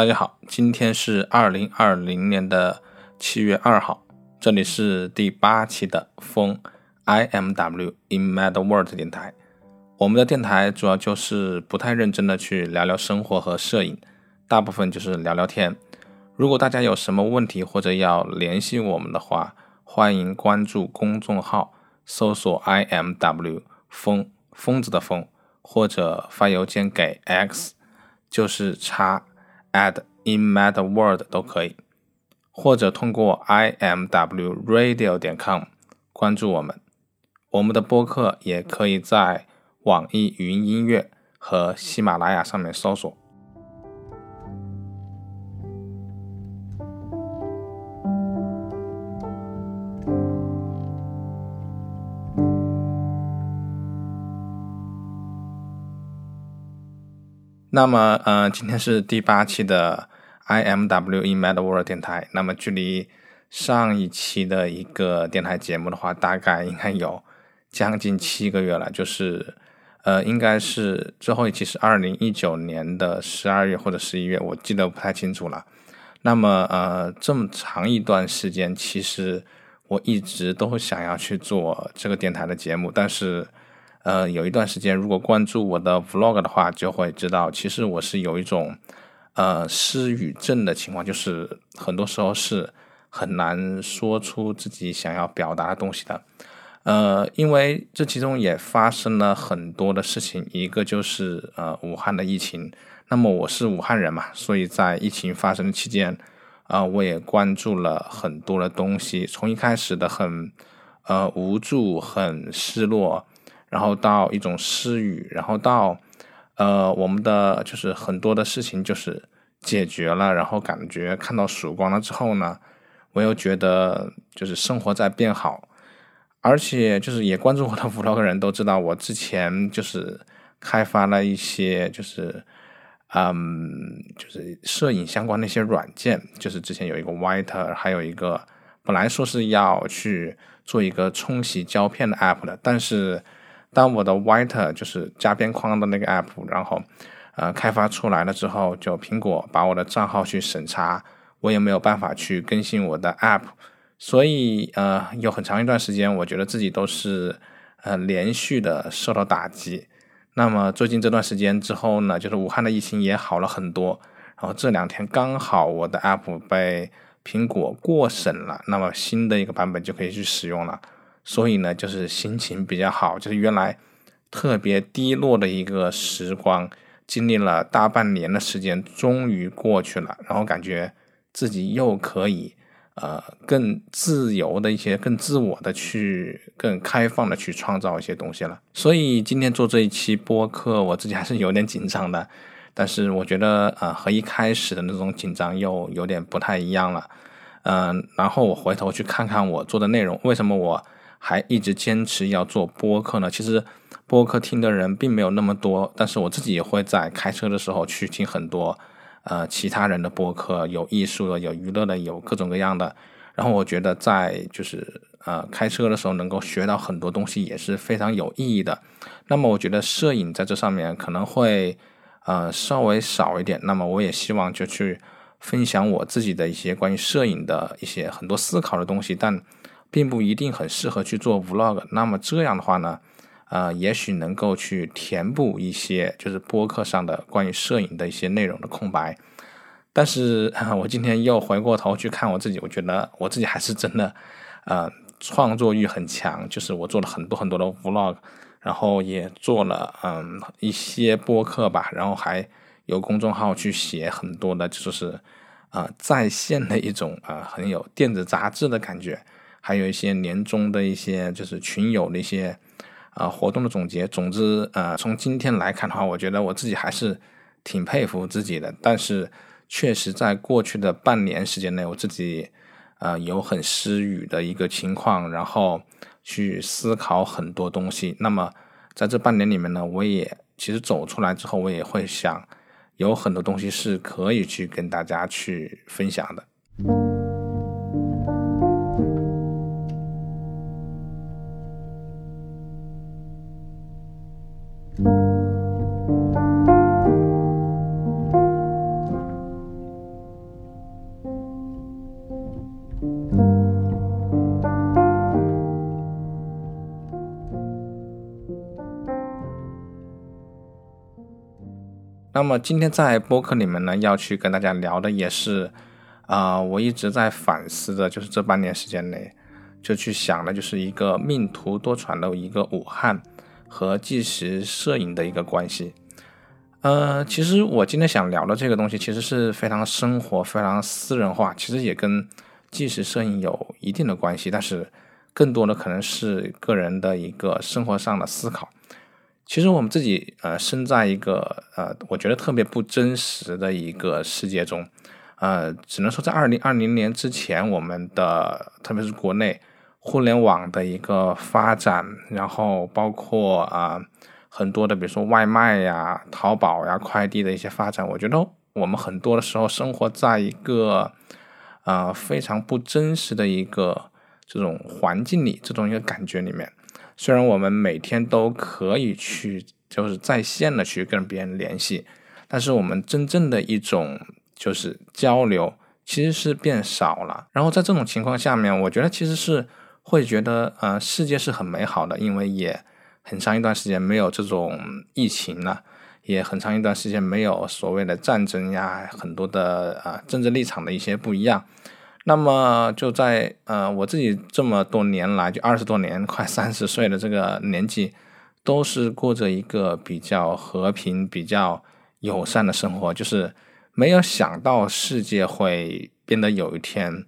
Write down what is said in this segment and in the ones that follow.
大家好，今天是二零二零年的七月二号，这里是第八期的风 I M W in Mad World 电台。我们的电台主要就是不太认真的去聊聊生活和摄影，大部分就是聊聊天。如果大家有什么问题或者要联系我们的话，欢迎关注公众号，搜索 I M W 疯疯子的疯，或者发邮件给 X，就是叉。Add in mad world 都可以，或者通过 i m w radio 点 com 关注我们。我们的播客也可以在网易云音乐和喜马拉雅上面搜索。那么，呃，今天是第八期的 I M W in Mad World 电台。那么，距离上一期的一个电台节目的话，大概应该有将近七个月了。就是，呃，应该是最后一期是二零一九年的十二月或者十一月，我记得不太清楚了。那么，呃，这么长一段时间，其实我一直都想要去做这个电台的节目，但是。呃，有一段时间，如果关注我的 vlog 的话，就会知道，其实我是有一种呃失语症的情况，就是很多时候是很难说出自己想要表达的东西的。呃，因为这其中也发生了很多的事情，一个就是呃武汉的疫情。那么我是武汉人嘛，所以在疫情发生的期间，啊，我也关注了很多的东西，从一开始的很呃无助、很失落。然后到一种失语，然后到，呃，我们的就是很多的事情就是解决了，然后感觉看到曙光了之后呢，我又觉得就是生活在变好，而且就是也关注我的 vlog 人都知道，我之前就是开发了一些就是，嗯，就是摄影相关的一些软件，就是之前有一个 White，还有一个本来说是要去做一个冲洗胶片的 app 的，但是。当我的 White 就是加边框的那个 app，然后呃开发出来了之后，就苹果把我的账号去审查，我也没有办法去更新我的 app，所以呃有很长一段时间，我觉得自己都是呃连续的受到打击。那么最近这段时间之后呢，就是武汉的疫情也好了很多，然后这两天刚好我的 app 被苹果过审了，那么新的一个版本就可以去使用了。所以呢，就是心情比较好，就是原来特别低落的一个时光，经历了大半年的时间，终于过去了，然后感觉自己又可以呃更自由的一些、更自我的去、更开放的去创造一些东西了。所以今天做这一期播客，我自己还是有点紧张的，但是我觉得呃和一开始的那种紧张又有点不太一样了，嗯，然后我回头去看看我做的内容，为什么我。还一直坚持要做播客呢。其实播客听的人并没有那么多，但是我自己也会在开车的时候去听很多呃其他人的播客，有艺术的，有娱乐的，有各种各样的。然后我觉得在就是呃开车的时候能够学到很多东西也是非常有意义的。那么我觉得摄影在这上面可能会呃稍微少一点。那么我也希望就去分享我自己的一些关于摄影的一些很多思考的东西，但。并不一定很适合去做 vlog，那么这样的话呢，呃，也许能够去填补一些就是播客上的关于摄影的一些内容的空白。但是我今天又回过头去看我自己，我觉得我自己还是真的，呃，创作欲很强。就是我做了很多很多的 vlog，然后也做了嗯一些播客吧，然后还有公众号去写很多的，就是啊在线的一种啊很有电子杂志的感觉。还有一些年终的一些就是群友的一些啊活动的总结。总之，呃，从今天来看的话，我觉得我自己还是挺佩服自己的。但是，确实在过去的半年时间内，我自己呃有很失语的一个情况，然后去思考很多东西。那么，在这半年里面呢，我也其实走出来之后，我也会想有很多东西是可以去跟大家去分享的。那么今天在播客里面呢要去跟大家聊的也是啊我一直在反思的就是这半年时间内就去想的就是一个命途多舛的一个武汉。和纪实摄影的一个关系。呃，其实我今天想聊的这个东西，其实是非常生活、非常私人化，其实也跟纪实摄影有一定的关系，但是更多的可能是个人的一个生活上的思考。其实我们自己呃，生在一个呃，我觉得特别不真实的一个世界中，呃，只能说在二零二零年之前，我们的特别是国内互联网的一个发展，然后包括啊。很多的，比如说外卖呀、淘宝呀、快递的一些发展，我觉得我们很多的时候生活在一个呃非常不真实的一个这种环境里，这种一个感觉里面。虽然我们每天都可以去就是在线的去跟别人联系，但是我们真正的一种就是交流其实是变少了。然后在这种情况下面，我觉得其实是会觉得呃世界是很美好的，因为也。很长一段时间没有这种疫情了，也很长一段时间没有所谓的战争呀，很多的啊政治立场的一些不一样。那么就在呃我自己这么多年来，就二十多年，快三十岁的这个年纪，都是过着一个比较和平、比较友善的生活，就是没有想到世界会变得有一天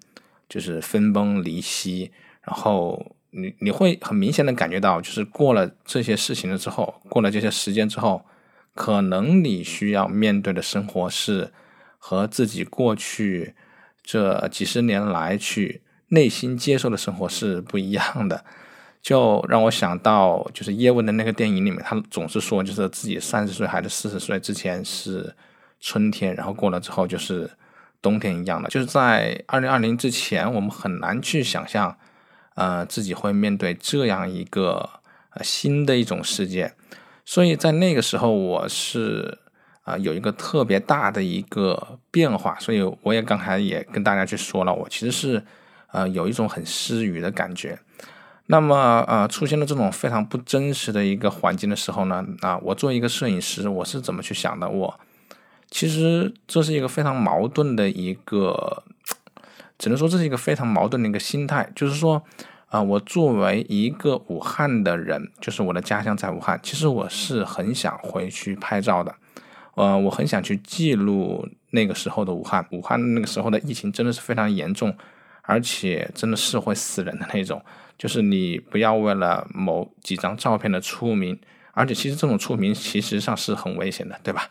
就是分崩离析，然后。你你会很明显的感觉到，就是过了这些事情了之后，过了这些时间之后，可能你需要面对的生活是和自己过去这几十年来去内心接受的生活是不一样的。就让我想到，就是叶问的那个电影里面，他总是说，就是自己三十岁还是四十岁之前是春天，然后过了之后就是冬天一样的。就是在二零二零之前，我们很难去想象。呃，自己会面对这样一个呃新的一种世界，所以在那个时候，我是啊有一个特别大的一个变化，所以我也刚才也跟大家去说了，我其实是呃有一种很失语的感觉。那么呃出现了这种非常不真实的一个环境的时候呢，啊，我作为一个摄影师，我是怎么去想的？我其实这是一个非常矛盾的一个。只能说这是一个非常矛盾的一个心态，就是说，啊，我作为一个武汉的人，就是我的家乡在武汉，其实我是很想回去拍照的，呃，我很想去记录那个时候的武汉，武汉那个时候的疫情真的是非常严重，而且真的是会死人的那种，就是你不要为了某几张照片的出名，而且其实这种出名其实上是很危险的，对吧？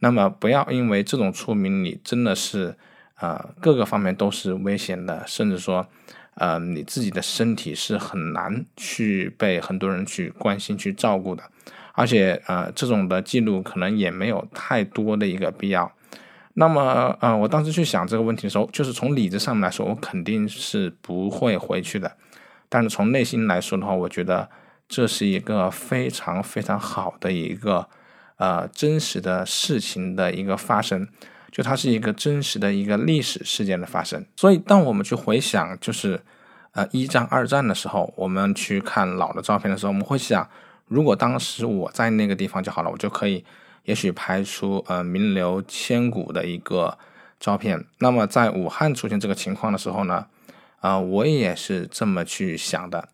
那么不要因为这种出名，你真的是。呃，各个方面都是危险的，甚至说，呃，你自己的身体是很难去被很多人去关心、去照顾的，而且，呃，这种的记录可能也没有太多的一个必要。那么，呃，我当时去想这个问题的时候，就是从理智上来说，我肯定是不会回去的。但是从内心来说的话，我觉得这是一个非常非常好的一个，呃，真实的事情的一个发生。就它是一个真实的一个历史事件的发生，所以当我们去回想，就是呃一战、二战的时候，我们去看老的照片的时候，我们会想，如果当时我在那个地方就好了，我就可以也许拍出呃名留千古的一个照片。那么在武汉出现这个情况的时候呢，啊，我也是这么去想的。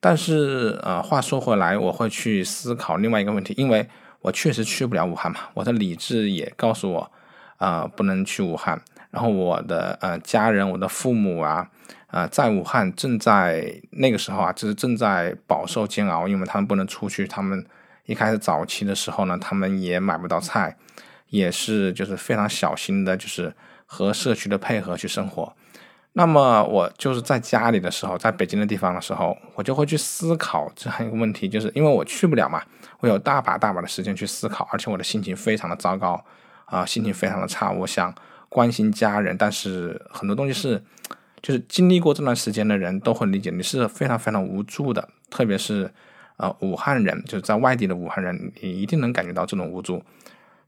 但是呃，话说回来，我会去思考另外一个问题，因为我确实去不了武汉嘛，我的理智也告诉我。啊，不能去武汉。然后我的呃家人，我的父母啊，啊，在武汉正在那个时候啊，就是正在饱受煎熬，因为他们不能出去。他们一开始早期的时候呢，他们也买不到菜，也是就是非常小心的，就是和社区的配合去生活。那么我就是在家里的时候，在北京的地方的时候，我就会去思考这样一个问题，就是因为我去不了嘛，我有大把大把的时间去思考，而且我的心情非常的糟糕。啊，心情非常的差，我想关心家人，但是很多东西是，就是经历过这段时间的人都会理解，你是非常非常无助的，特别是呃武汉人，就是在外地的武汉人，你一定能感觉到这种无助。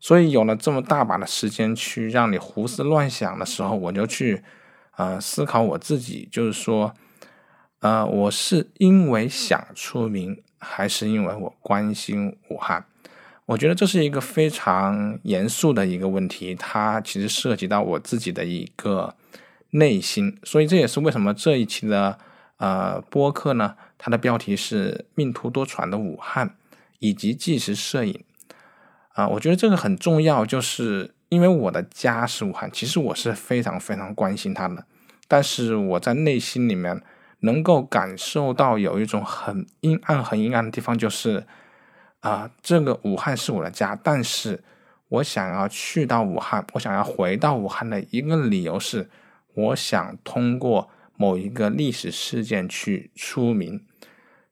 所以有了这么大把的时间去让你胡思乱想的时候，我就去呃思考我自己，就是说，呃，我是因为想出名，还是因为我关心武汉？我觉得这是一个非常严肃的一个问题，它其实涉及到我自己的一个内心，所以这也是为什么这一期的呃播客呢，它的标题是“命途多舛的武汉”以及纪实摄影啊，我觉得这个很重要，就是因为我的家是武汉，其实我是非常非常关心它的，但是我在内心里面能够感受到有一种很阴暗、很阴暗的地方，就是。啊，这个武汉是我的家，但是我想要去到武汉，我想要回到武汉的一个理由是，我想通过某一个历史事件去出名。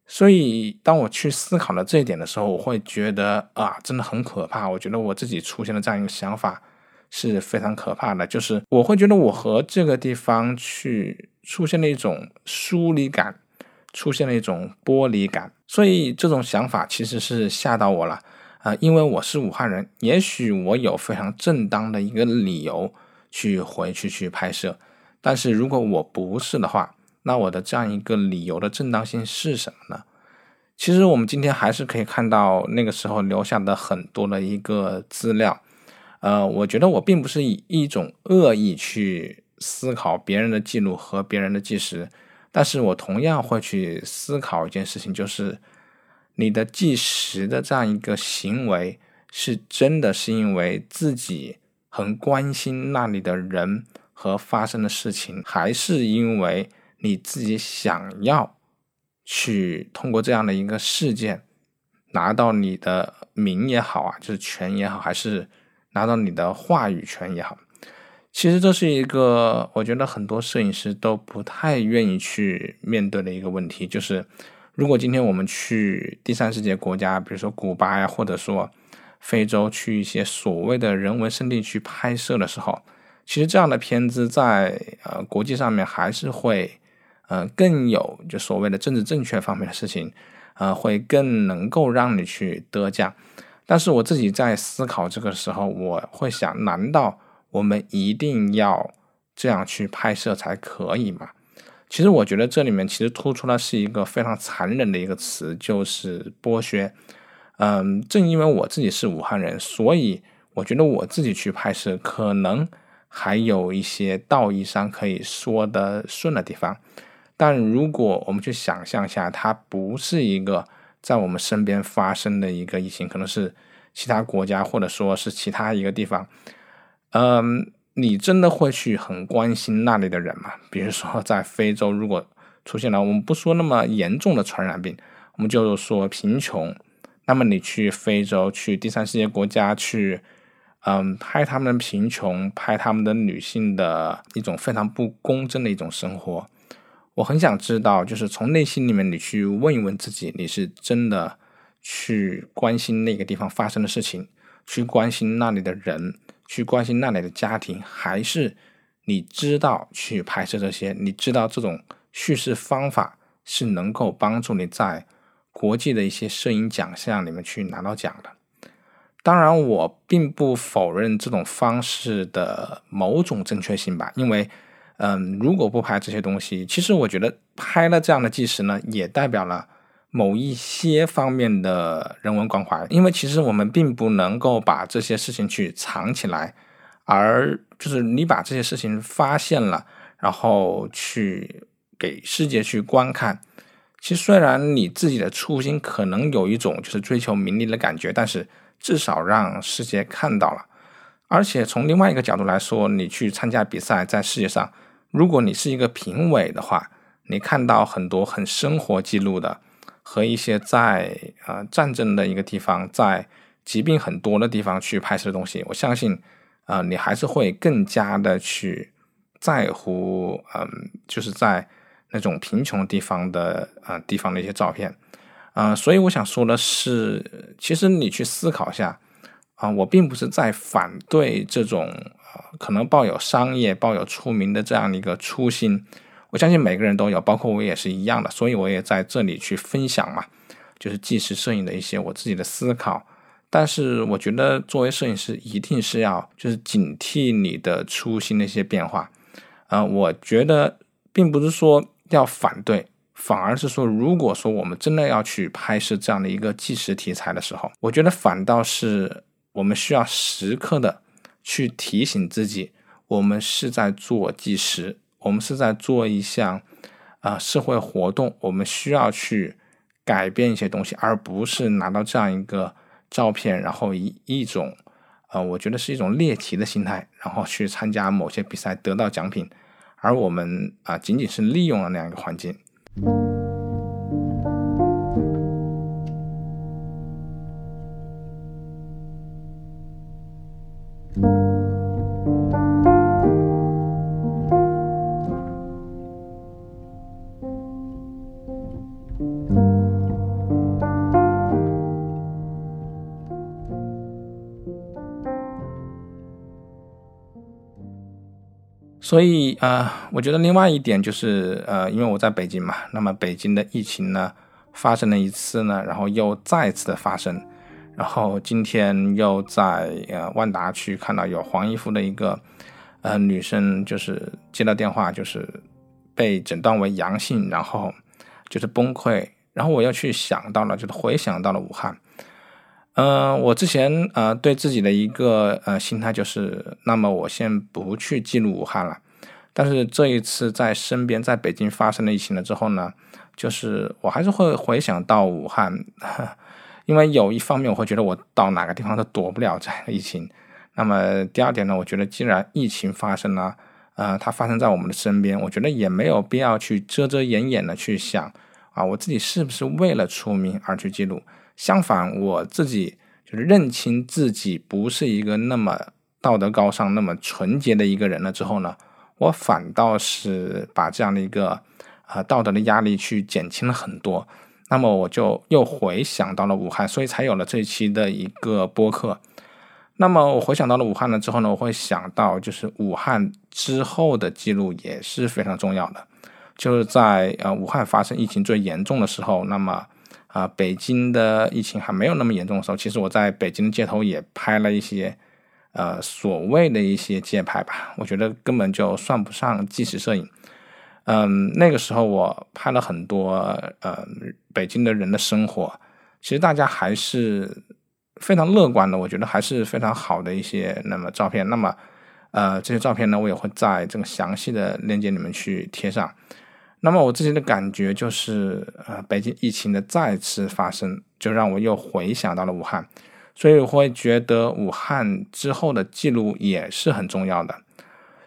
所以，当我去思考了这一点的时候，我会觉得啊，真的很可怕。我觉得我自己出现了这样一个想法是非常可怕的，就是我会觉得我和这个地方去出现了一种疏离感。出现了一种剥离感，所以这种想法其实是吓到我了啊！因为我是武汉人，也许我有非常正当的一个理由去回去去拍摄，但是如果我不是的话，那我的这样一个理由的正当性是什么呢？其实我们今天还是可以看到那个时候留下的很多的一个资料，呃，我觉得我并不是以一种恶意去思考别人的记录和别人的计时。但是我同样会去思考一件事情，就是你的计时的这样一个行为，是真的是因为自己很关心那里的人和发生的事情，还是因为你自己想要去通过这样的一个事件拿到你的名也好啊，就是权也好，还是拿到你的话语权也好？其实这是一个，我觉得很多摄影师都不太愿意去面对的一个问题，就是如果今天我们去第三世界国家，比如说古巴呀，或者说非洲，去一些所谓的人文圣地去拍摄的时候，其实这样的片子在呃国际上面还是会呃更有就所谓的政治正确方面的事情，呃会更能够让你去得奖。但是我自己在思考这个时候，我会想，难道？我们一定要这样去拍摄才可以嘛？其实我觉得这里面其实突出的是一个非常残忍的一个词，就是剥削。嗯，正因为我自己是武汉人，所以我觉得我自己去拍摄可能还有一些道义上可以说得顺的地方。但如果我们去想象一下，它不是一个在我们身边发生的一个疫情，可能是其他国家或者说是其他一个地方。嗯，你真的会去很关心那里的人吗？比如说，在非洲，如果出现了我们不说那么严重的传染病，我们就说贫穷，那么你去非洲，去第三世界国家去，嗯，拍他们的贫穷，拍他们的女性的一种非常不公正的一种生活，我很想知道，就是从内心里面你去问一问自己，你是真的去关心那个地方发生的事情，去关心那里的人。去关心那里的家庭，还是你知道去拍摄这些？你知道这种叙事方法是能够帮助你在国际的一些摄影奖项里面去拿到奖的。当然，我并不否认这种方式的某种正确性吧，因为，嗯，如果不拍这些东西，其实我觉得拍了这样的纪实呢，也代表了。某一些方面的人文关怀，因为其实我们并不能够把这些事情去藏起来，而就是你把这些事情发现了，然后去给世界去观看。其实虽然你自己的初心可能有一种就是追求名利的感觉，但是至少让世界看到了。而且从另外一个角度来说，你去参加比赛，在世界上，如果你是一个评委的话，你看到很多很生活记录的。和一些在啊战争的一个地方，在疾病很多的地方去拍摄的东西，我相信啊，你还是会更加的去在乎，嗯，就是在那种贫穷地方的啊地方的一些照片，啊，所以我想说的是，其实你去思考一下啊，我并不是在反对这种啊可能抱有商业、抱有出名的这样的一个初心。我相信每个人都有，包括我也是一样的，所以我也在这里去分享嘛，就是纪实摄影的一些我自己的思考。但是我觉得作为摄影师，一定是要就是警惕你的初心的一些变化。呃，我觉得并不是说要反对，反而是说，如果说我们真的要去拍摄这样的一个纪实题材的时候，我觉得反倒是我们需要时刻的去提醒自己，我们是在做纪实，我们是在做一项啊社会活动，我们需要去改变一些东西，而不是拿到这样一个照片，然后以一种呃，我觉得是一种猎奇的心态，然后去参加某些比赛得到奖品。而我们啊，仅仅是利用了那样一个环境。所以啊，我觉得另外一点就是，呃，因为我在北京嘛，那么北京的疫情呢发生了一次呢，然后又再次的发生，然后今天又在呃万达区看到有黄衣服的一个呃女生，就是接到电话，就是被诊断为阳性，然后就是崩溃，然后我又去想到了，就是回想到了武汉。嗯，我之前呃对自己的一个呃心态就是，那么我先不去记录武汉了。但是这一次在身边，在北京发生了疫情了之后呢，就是我还是会回想到武汉，因为有一方面我会觉得我到哪个地方都躲不了这个疫情。那么第二点呢，我觉得既然疫情发生了，呃，它发生在我们的身边，我觉得也没有必要去遮遮掩掩的去想啊，我自己是不是为了出名而去记录。相反，我自己就是认清自己不是一个那么道德高尚、那么纯洁的一个人了之后呢，我反倒是把这样的一个呃道德的压力去减轻了很多。那么我就又回想到了武汉，所以才有了这一期的一个播客。那么我回想到了武汉了之后呢，我会想到就是武汉之后的记录也是非常重要的，就是在呃武汉发生疫情最严重的时候，那么。啊，北京的疫情还没有那么严重的时候，其实我在北京的街头也拍了一些，呃，所谓的一些街拍吧。我觉得根本就算不上纪实摄影。嗯，那个时候我拍了很多，呃，北京的人的生活，其实大家还是非常乐观的。我觉得还是非常好的一些那么照片。那么，呃，这些照片呢，我也会在这个详细的链接里面去贴上。那么我自己的感觉就是，呃，北京疫情的再次发生，就让我又回想到了武汉，所以我会觉得武汉之后的记录也是很重要的，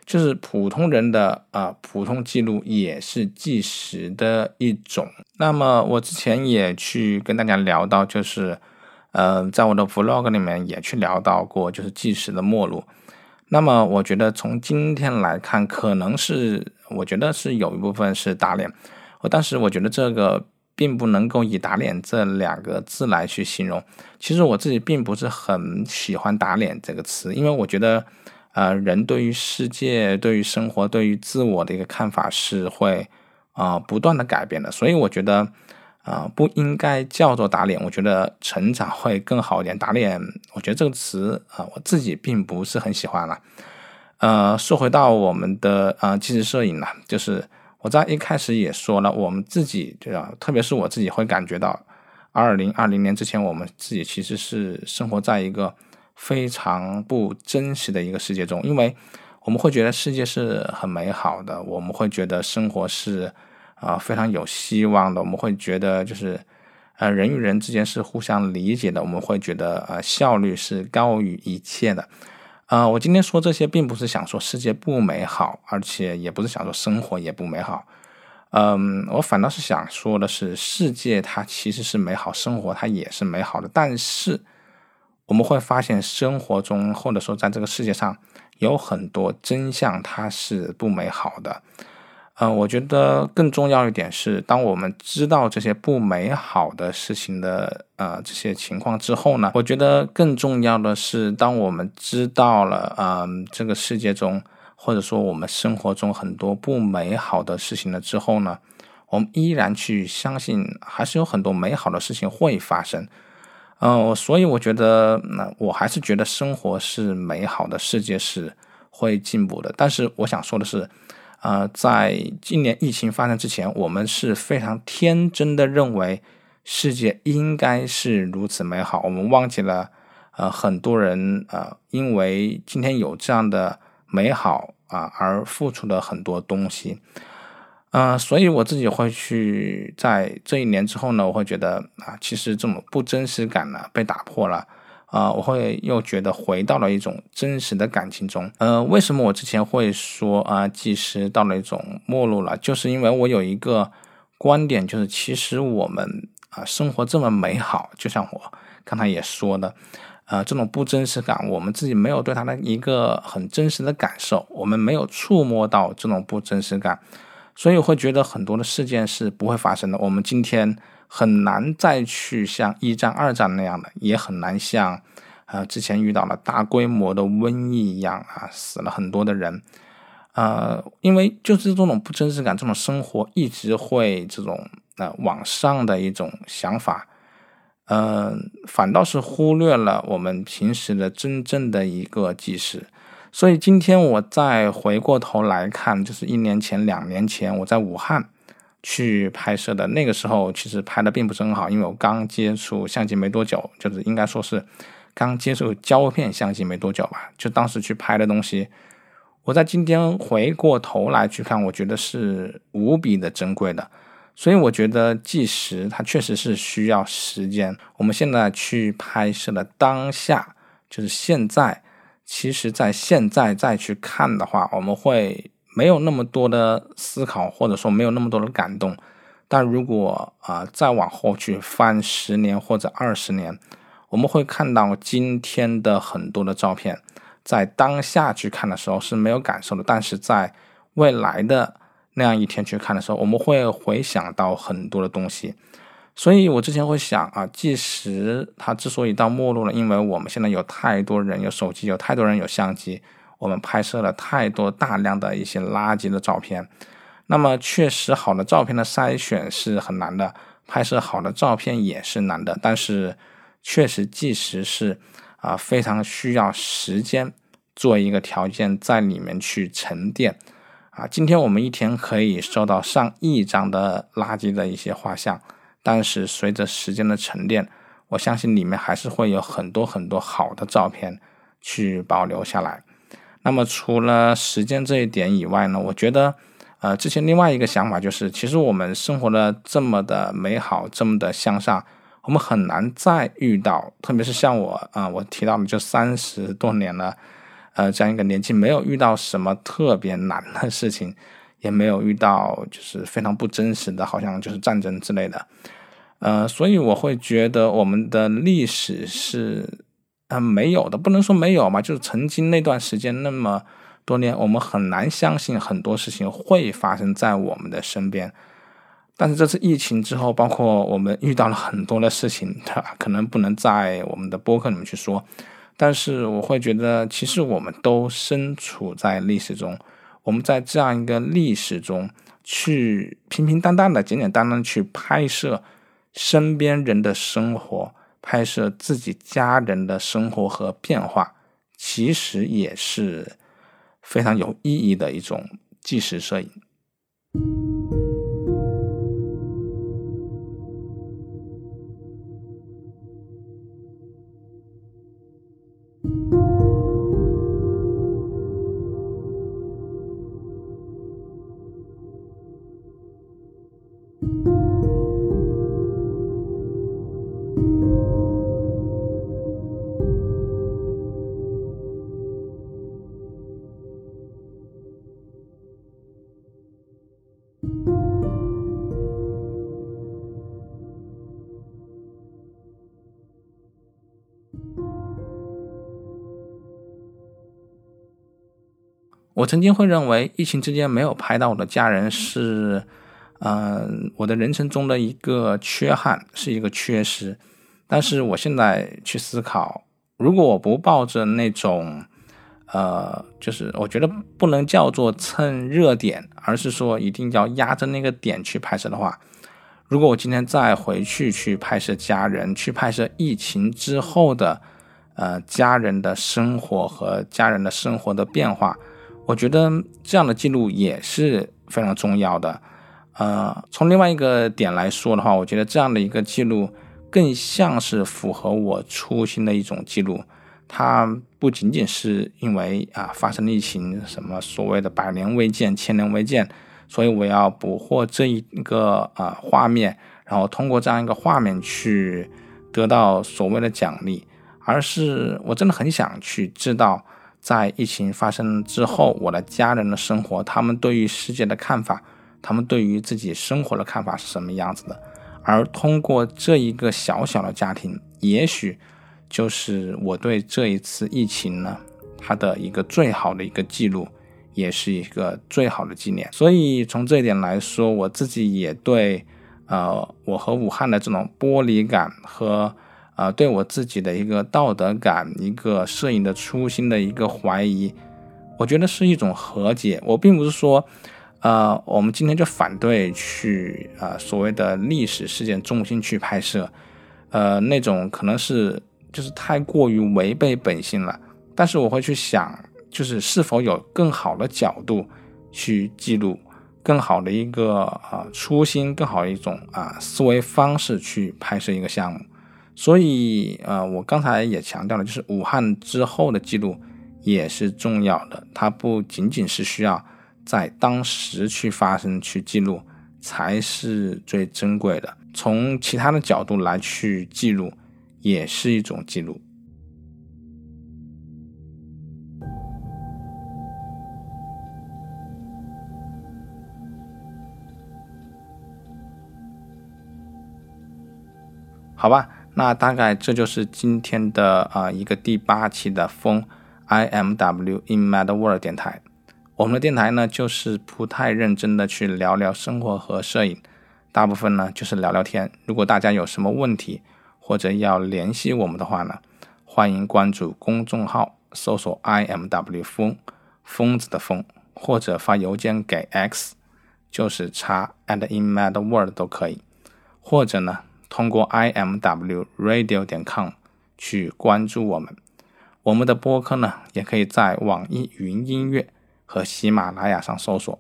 就是普通人的啊普通记录也是计时的一种。那么我之前也去跟大家聊到，就是，呃，在我的 vlog 里面也去聊到过，就是计时的末路。那么我觉得从今天来看，可能是我觉得是有一部分是打脸，但是我觉得这个并不能够以打脸这两个字来去形容。其实我自己并不是很喜欢打脸这个词，因为我觉得，呃，人对于世界、对于生活、对于自我的一个看法是会啊不断的改变的，所以我觉得。啊，不应该叫做打脸，我觉得成长会更好一点。打脸，我觉得这个词啊，我自己并不是很喜欢了。呃，说回到我们的呃纪实摄影呢，就是我在一开始也说了，我们自己对吧？特别是我自己会感觉到，二零二零年之前，我们自己其实是生活在一个非常不真实的一个世界中，因为我们会觉得世界是很美好的，我们会觉得生活是。啊，非常有希望的，我们会觉得就是，呃，人与人之间是互相理解的，我们会觉得呃，效率是高于一切的。啊，我今天说这些，并不是想说世界不美好，而且也不是想说生活也不美好。嗯，我反倒是想说的是，世界它其实是美好，生活它也是美好的。但是我们会发现，生活中或者说在这个世界上，有很多真相它是不美好的。嗯，我觉得更重要一点是，当我们知道这些不美好的事情的呃这些情况之后呢，我觉得更重要的是，当我们知道了嗯这个世界中或者说我们生活中很多不美好的事情了之后呢，我们依然去相信还是有很多美好的事情会发生。嗯，所以我觉得那我还是觉得生活是美好的，世界是会进步的。但是我想说的是。呃，在今年疫情发生之前，我们是非常天真的认为世界应该是如此美好，我们忘记了，呃，很多人呃，因为今天有这样的美好啊，而付出了很多东西。嗯，所以我自己会去在这一年之后呢，我会觉得啊，其实这种不真实感呢被打破了，啊，我会又觉得回到了一种真实的感情中。呃，为什么我之前会说啊，技师到了一种没落了，就是因为我有一个观点，就是其实我们啊生活这么美好，就像我刚才也说的，呃，这种不真实感，我们自己没有对它的一个很真实的感受，我们没有触摸到这种不真实感。所以会觉得很多的事件是不会发生的。我们今天很难再去像一战、二战那样的，也很难像，呃，之前遇到了大规模的瘟疫一样啊，死了很多的人。呃，因为就是这种不真实感，这种生活一直会这种呃往上的一种想法，嗯，反倒是忽略了我们平时的真正的一个纪实。所以今天我再回过头来看，就是一年前、两年前我在武汉去拍摄的那个时候，其实拍的并不是很好，因为我刚接触相机没多久，就是应该说是刚接触胶片相机没多久吧。就当时去拍的东西，我在今天回过头来去看，我觉得是无比的珍贵的。所以我觉得纪实它确实是需要时间。我们现在去拍摄的当下，就是现在。其实，在现在再去看的话，我们会没有那么多的思考，或者说没有那么多的感动。但如果啊，再往后去翻十年或者二十年，我们会看到今天的很多的照片，在当下去看的时候是没有感受的，但是在未来的那样一天去看的时候，我们会回想到很多的东西。所以我之前会想啊，即使它之所以到没落了，因为我们现在有太多人有手机，有太多人有相机，我们拍摄了太多大量的一些垃圾的照片。那么确实好的照片的筛选是很难的，拍摄好的照片也是难的。但是确实即使是啊非常需要时间做一个条件在里面去沉淀啊。今天我们一天可以收到上亿张的垃圾的一些画像。但是随着时间的沉淀，我相信里面还是会有很多很多好的照片去保留下来。那么除了时间这一点以外呢，我觉得，呃，之前另外一个想法就是，其实我们生活的这么的美好，这么的向上，我们很难再遇到，特别是像我啊，我提到的就三十多年了，呃，这样一个年纪，没有遇到什么特别难的事情。也没有遇到就是非常不真实的，好像就是战争之类的，呃，所以我会觉得我们的历史是呃没有的，不能说没有嘛，就是曾经那段时间那么多年，我们很难相信很多事情会发生在我们的身边。但是这次疫情之后，包括我们遇到了很多的事情，对吧？可能不能在我们的播客里面去说，但是我会觉得，其实我们都身处在历史中。我们在这样一个历史中，去平平淡淡的、简简单单去拍摄身边人的生活，拍摄自己家人的生活和变化，其实也是非常有意义的一种纪实摄影。我曾经会认为，疫情之间没有拍到我的家人是，嗯，我的人生中的一个缺憾，是一个缺失。但是我现在去思考，如果我不抱着那种，呃，就是我觉得不能叫做蹭热点，而是说一定要压着那个点去拍摄的话，如果我今天再回去去拍摄家人，去拍摄疫情之后的，呃，家人的生活和家人的生活的变化。我觉得这样的记录也是非常重要的。呃，从另外一个点来说的话，我觉得这样的一个记录更像是符合我初心的一种记录。它不仅仅是因为啊发生了疫情，什么所谓的百年未见、千年未见，所以我要捕获这一个啊画面，然后通过这样一个画面去得到所谓的奖励，而是我真的很想去知道，在疫情发生之后，我的家人的生活，他们对于世界的看法，他们对于自己生活的看法是什么样子的，而通过这一个小小的家庭，也许。就是我对这一次疫情呢，它的一个最好的一个记录，也是一个最好的纪念。所以从这一点来说，我自己也对，呃，我和武汉的这种剥离感和，啊，对我自己的一个道德感、一个摄影的初心的一个怀疑，我觉得是一种和解。我并不是说，呃，我们今天就反对去，呃，所谓的历史事件中心去拍摄，呃，那种可能是。就是太过于违背本性了，但是我会去想，就是是否有更好的角度去记录，更好的一个啊初心，更好的一种啊思维方式去拍摄一个项目。所以呃，我刚才也强调了，就是武汉之后的记录也是重要的，它不仅仅是需要在当时去发生去记录才是最珍贵的，从其他的角度来去记录。也是一种记录。好吧，那大概这就是今天的啊一个第八期的风 I M W in Mad World 电台。我们的电台呢，就是不太认真的去聊聊生活和摄影，大部分呢就是聊聊天。如果大家有什么问题，或者要联系我们的话呢，欢迎关注公众号，搜索 “i m w 疯疯子的疯”，或者发邮件给 x，就是叉 and in mad world 都可以，或者呢，通过 i m w radio 点 com 去关注我们。我们的播客呢，也可以在网易云音乐和喜马拉雅上搜索。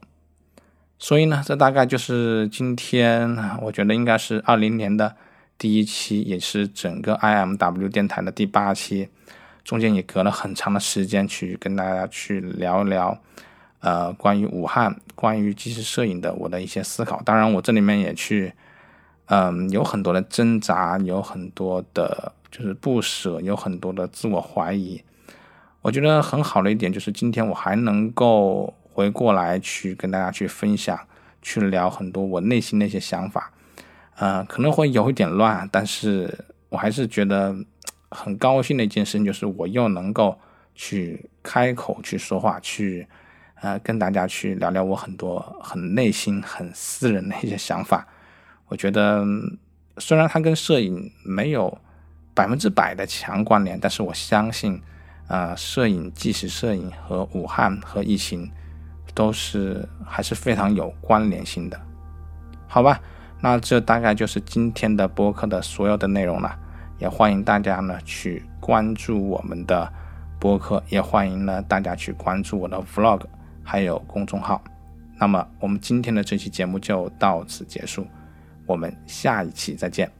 所以呢，这大概就是今天，我觉得应该是二零年的。第一期也是整个 I M W 电台的第八期，中间也隔了很长的时间去跟大家去聊一聊，呃，关于武汉、关于纪实摄影的我的一些思考。当然，我这里面也去，嗯，有很多的挣扎，有很多的就是不舍，有很多的自我怀疑。我觉得很好的一点就是今天我还能够回过来去跟大家去分享，去聊很多我内心的一些想法。呃，可能会有一点乱，但是我还是觉得很高兴的一件事，就是我又能够去开口去说话，去呃跟大家去聊聊我很多很内心、很私人的一些想法。我觉得虽然它跟摄影没有百分之百的强关联，但是我相信，呃，摄影、纪实摄影和武汉和疫情都是还是非常有关联性的，好吧？那这大概就是今天的播客的所有的内容了，也欢迎大家呢去关注我们的播客，也欢迎呢大家去关注我的 vlog，还有公众号。那么我们今天的这期节目就到此结束，我们下一期再见。